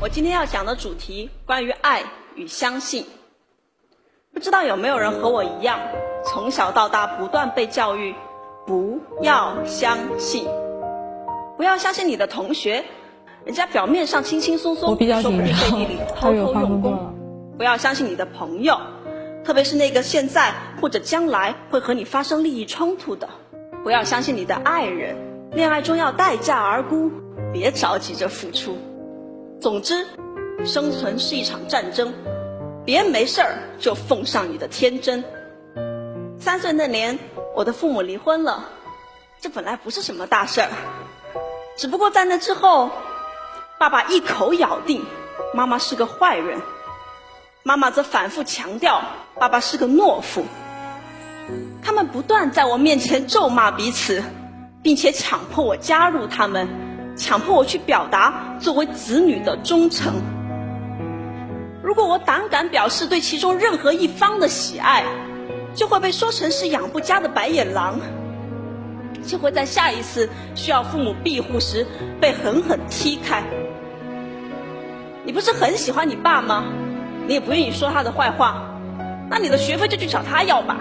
我今天要讲的主题关于爱与相信。不知道有没有人和我一样，从小到大不断被教育不要相信，不要相信你的同学，人家表面上轻轻松松，我比较说不定背地里偷偷用功。不要相信你的朋友，特别是那个现在或者将来会和你发生利益冲突的。不要相信你的爱人，恋爱中要待价而沽，别着急着付出。总之，生存是一场战争，别没事儿就奉上你的天真。三岁那年，我的父母离婚了，这本来不是什么大事儿，只不过在那之后，爸爸一口咬定妈妈是个坏人，妈妈则反复强调爸爸是个懦夫。他们不断在我面前咒骂彼此，并且强迫我加入他们，强迫我去表达作为子女的忠诚。如果我胆敢表示对其中任何一方的喜爱，就会被说成是养不家的白眼狼，就会在下一次需要父母庇护时被狠狠踢开。你不是很喜欢你爸吗？你也不愿意说他的坏话，那你的学费就去找他要吧。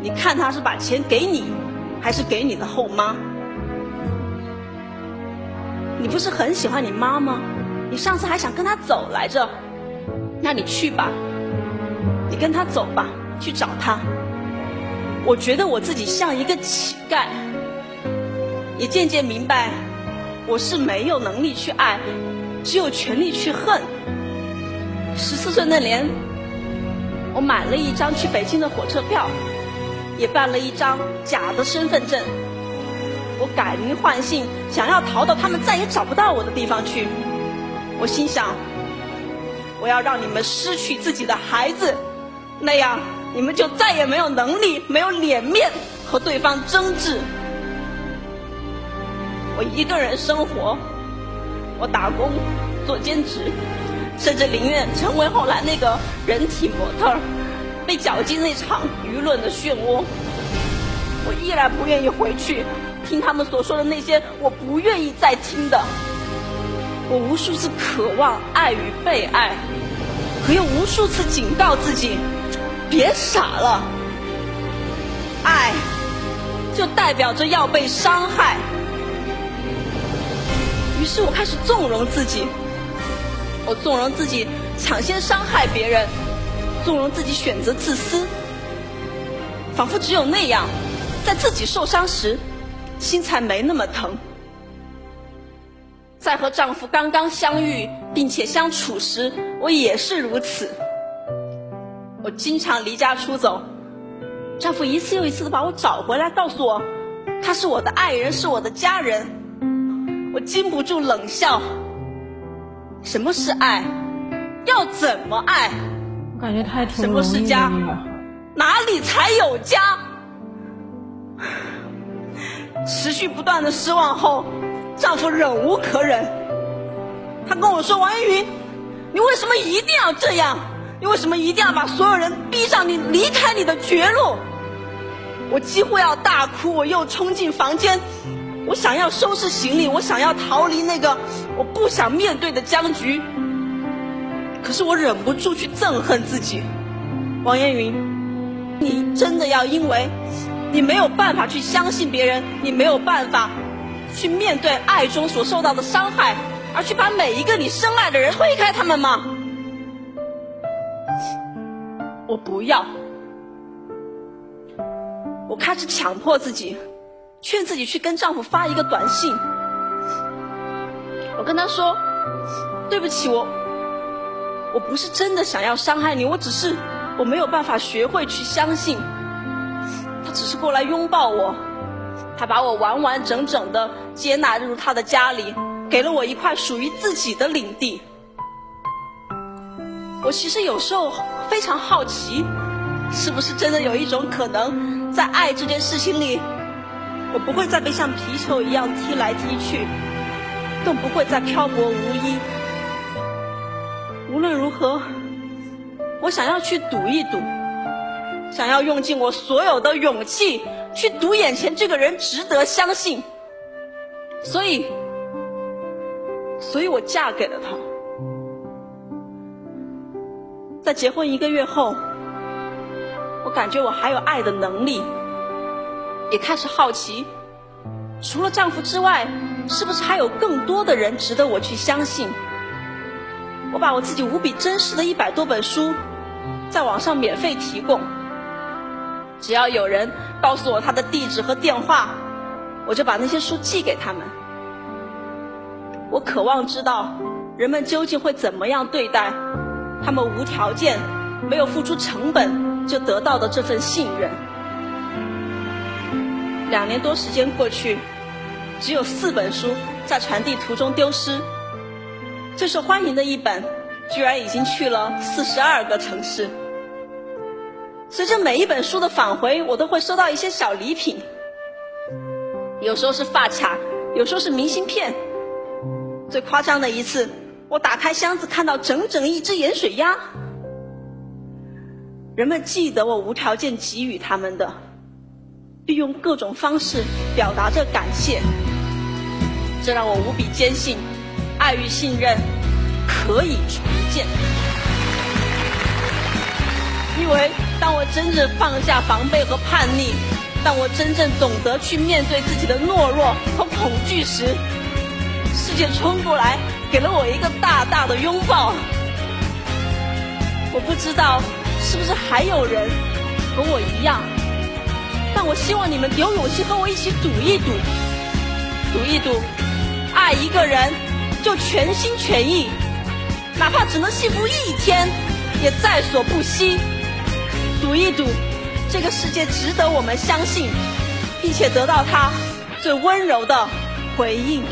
你看他是把钱给你，还是给你的后妈？你不是很喜欢你妈吗？你上次还想跟她走来着，那你去吧，你跟她走吧，去找她。我觉得我自己像一个乞丐，也渐渐明白，我是没有能力去爱，只有权利去恨。十四岁那年，我买了一张去北京的火车票。也办了一张假的身份证，我改名换姓，想要逃到他们再也找不到我的地方去。我心想，我要让你们失去自己的孩子，那样你们就再也没有能力、没有脸面和对方争执。我一个人生活，我打工、做兼职，甚至宁愿成为后来那个人体模特。被搅进那场舆论的漩涡，我依然不愿意回去听他们所说的那些我不愿意再听的。我无数次渴望爱与被爱，可又无数次警告自己别傻了。爱就代表着要被伤害，于是我开始纵容自己，我纵容自己抢先伤害别人。纵容自己选择自私，仿佛只有那样，在自己受伤时，心才没那么疼。在和丈夫刚刚相遇并且相处时，我也是如此。我经常离家出走，丈夫一次又一次的把我找回来，告诉我他是我的爱人，是我的家人。我禁不住冷笑。什么是爱？要怎么爱？我感觉太挺什么是家？哪里才有家？持续不断的失望后，丈夫忍无可忍，他跟我说：“王艳云，你为什么一定要这样？你为什么一定要把所有人逼上你离开你的绝路？”我几乎要大哭，我又冲进房间，我想要收拾行李，我想要逃离那个我不想面对的僵局。可是我忍不住去憎恨自己，王艳云，你真的要因为你没有办法去相信别人，你没有办法去面对爱中所受到的伤害，而去把每一个你深爱的人推开他们吗？我不要，我开始强迫自己，劝自己去跟丈夫发一个短信，我跟他说：“对不起，我。”我不是真的想要伤害你，我只是我没有办法学会去相信。他只是过来拥抱我，他把我完完整整的接纳入他的家里，给了我一块属于自己的领地。我其实有时候非常好奇，是不是真的有一种可能，在爱这件事情里，我不会再被像皮球一样踢来踢去，更不会再漂泊无依。无论如何，我想要去赌一赌，想要用尽我所有的勇气去赌眼前这个人值得相信，所以，所以我嫁给了他。在结婚一个月后，我感觉我还有爱的能力，也开始好奇，除了丈夫之外，是不是还有更多的人值得我去相信？我把我自己无比珍视的一百多本书，在网上免费提供，只要有人告诉我他的地址和电话，我就把那些书寄给他们。我渴望知道，人们究竟会怎么样对待他们无条件、没有付出成本就得到的这份信任。两年多时间过去，只有四本书在传递途中丢失。最受欢迎的一本，居然已经去了四十二个城市。随着每一本书的返回，我都会收到一些小礼品，有时候是发卡，有时候是明信片。最夸张的一次，我打开箱子看到整整一只盐水鸭。人们记得我无条件给予他们的，并用各种方式表达着感谢，这让我无比坚信。爱与信任可以重建，因为当我真正放下防备和叛逆，当我真正懂得去面对自己的懦弱和恐惧时，世界冲过来给了我一个大大的拥抱。我不知道是不是还有人和我一样，但我希望你们有勇气和我一起赌一赌，赌一赌，爱一个人。就全心全意，哪怕只能幸福一天，也在所不惜。赌一赌，这个世界值得我们相信，并且得到他最温柔的回应。